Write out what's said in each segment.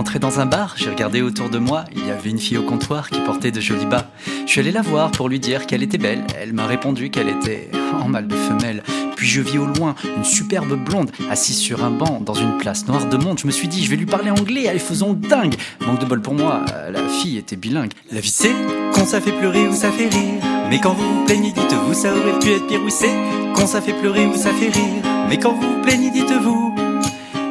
rentré dans un bar, j'ai regardé autour de moi, il y avait une fille au comptoir qui portait de jolis bas. Je suis allé la voir pour lui dire qu'elle était belle, elle m'a répondu qu'elle était en mal de femelle. Puis je vis au loin une superbe blonde assise sur un banc dans une place noire de monde. Je me suis dit, je vais lui parler anglais, allez faisons dingue. Manque de bol pour moi, la fille était bilingue. La vie c'est quand ça fait pleurer ou ça fait rire. Mais quand vous vous plaignez, dites-vous, ça aurait pu être pire. Oui c'est quand ça fait pleurer ou ça fait rire. Mais quand vous vous plaignez, dites-vous.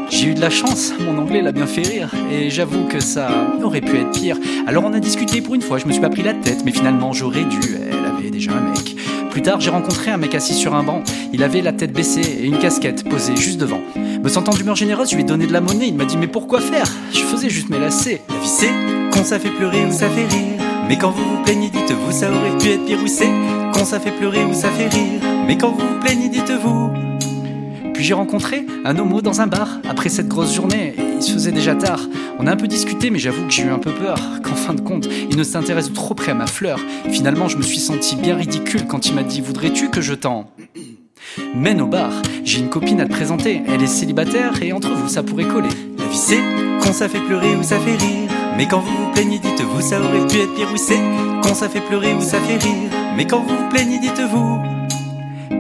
J'ai eu de la chance, mon anglais l'a bien fait rire, et j'avoue que ça aurait pu être pire. Alors on a discuté pour une fois, je me suis pas pris la tête, mais finalement j'aurais dû, elle avait déjà un mec. Plus tard, j'ai rencontré un mec assis sur un banc. Il avait la tête baissée et une casquette posée juste devant. Me sentant d'humeur généreuse, je lui ai donné de la monnaie. Il m'a dit Mais pourquoi faire? Je faisais juste mes lacets. La vie c'est quand ça fait pleurer ou ça fait rire. Mais quand vous vous plaignez, dites-vous, ça aurait pu être pire. ou c'est quand ça fait pleurer ou ça fait rire. Mais quand vous vous plaignez, dites-vous. Puis j'ai rencontré un homo dans un bar. Après cette grosse journée, il se faisait déjà tard. On a un peu discuté, mais j'avoue que j'ai eu un peu peur. Qu'en fin de compte, il ne s'intéresse trop près à ma fleur. Finalement, je me suis senti bien ridicule quand il m'a dit Voudrais-tu que je t'en mène au bar? J'ai une copine à te présenter. Elle est célibataire et entre vous, ça pourrait coller. La vie c'est quand ça fait pleurer ou ça fait rire. Mais quand vous vous plaignez, dites-vous, ça aurait pu être pire. ou c'est quand ça fait pleurer ou ça fait rire. Mais quand vous vous plaignez, dites-vous.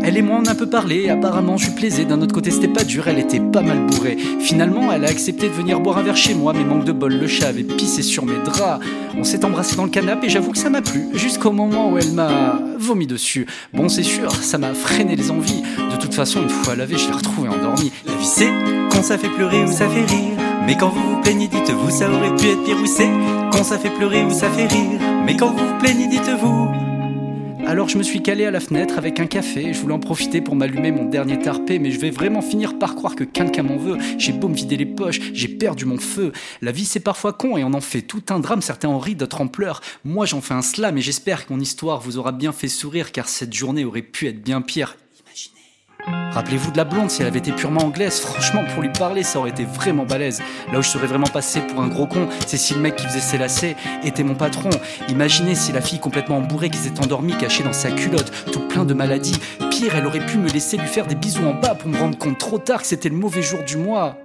Elle et moi on a un peu parlé, apparemment je lui plaisais, d'un autre côté c'était pas dur, elle était pas mal bourrée. Finalement elle a accepté de venir boire un verre chez moi, mais manque de bol, le chat avait pissé sur mes draps. On s'est embrassé dans le canapé et j'avoue que ça m'a plu, jusqu'au moment où elle m'a vomi dessus. Bon c'est sûr, ça m'a freiné les envies. De toute façon une fois lavé je l'ai retrouvé endormi. La vie c'est quand ça fait pleurer ou ça fait rire. Mais quand vous vous plaignez, dites-vous, ça aurait pu être pire. ou c'est quand ça fait pleurer ou ça fait rire. Mais quand vous vous plaignez, dites-vous. Alors je me suis calé à la fenêtre avec un café, je voulais en profiter pour m'allumer mon dernier tarpé, mais je vais vraiment finir par croire que quelqu'un m'en veut. J'ai beau me vider les poches, j'ai perdu mon feu. La vie c'est parfois con et on en fait tout un drame, certains en rient, d'autres en pleurent. Moi j'en fais un slam et j'espère que mon histoire vous aura bien fait sourire car cette journée aurait pu être bien pire. Rappelez-vous de la blonde, si elle avait été purement anglaise, franchement, pour lui parler, ça aurait été vraiment balèze. Là où je serais vraiment passé pour un gros con, c'est si le mec qui faisait ses lacets était mon patron. Imaginez si la fille complètement bourrée qui s'est endormie, cachée dans sa culotte, tout plein de maladies. Pire, elle aurait pu me laisser lui faire des bisous en bas pour me rendre compte trop tard que c'était le mauvais jour du mois.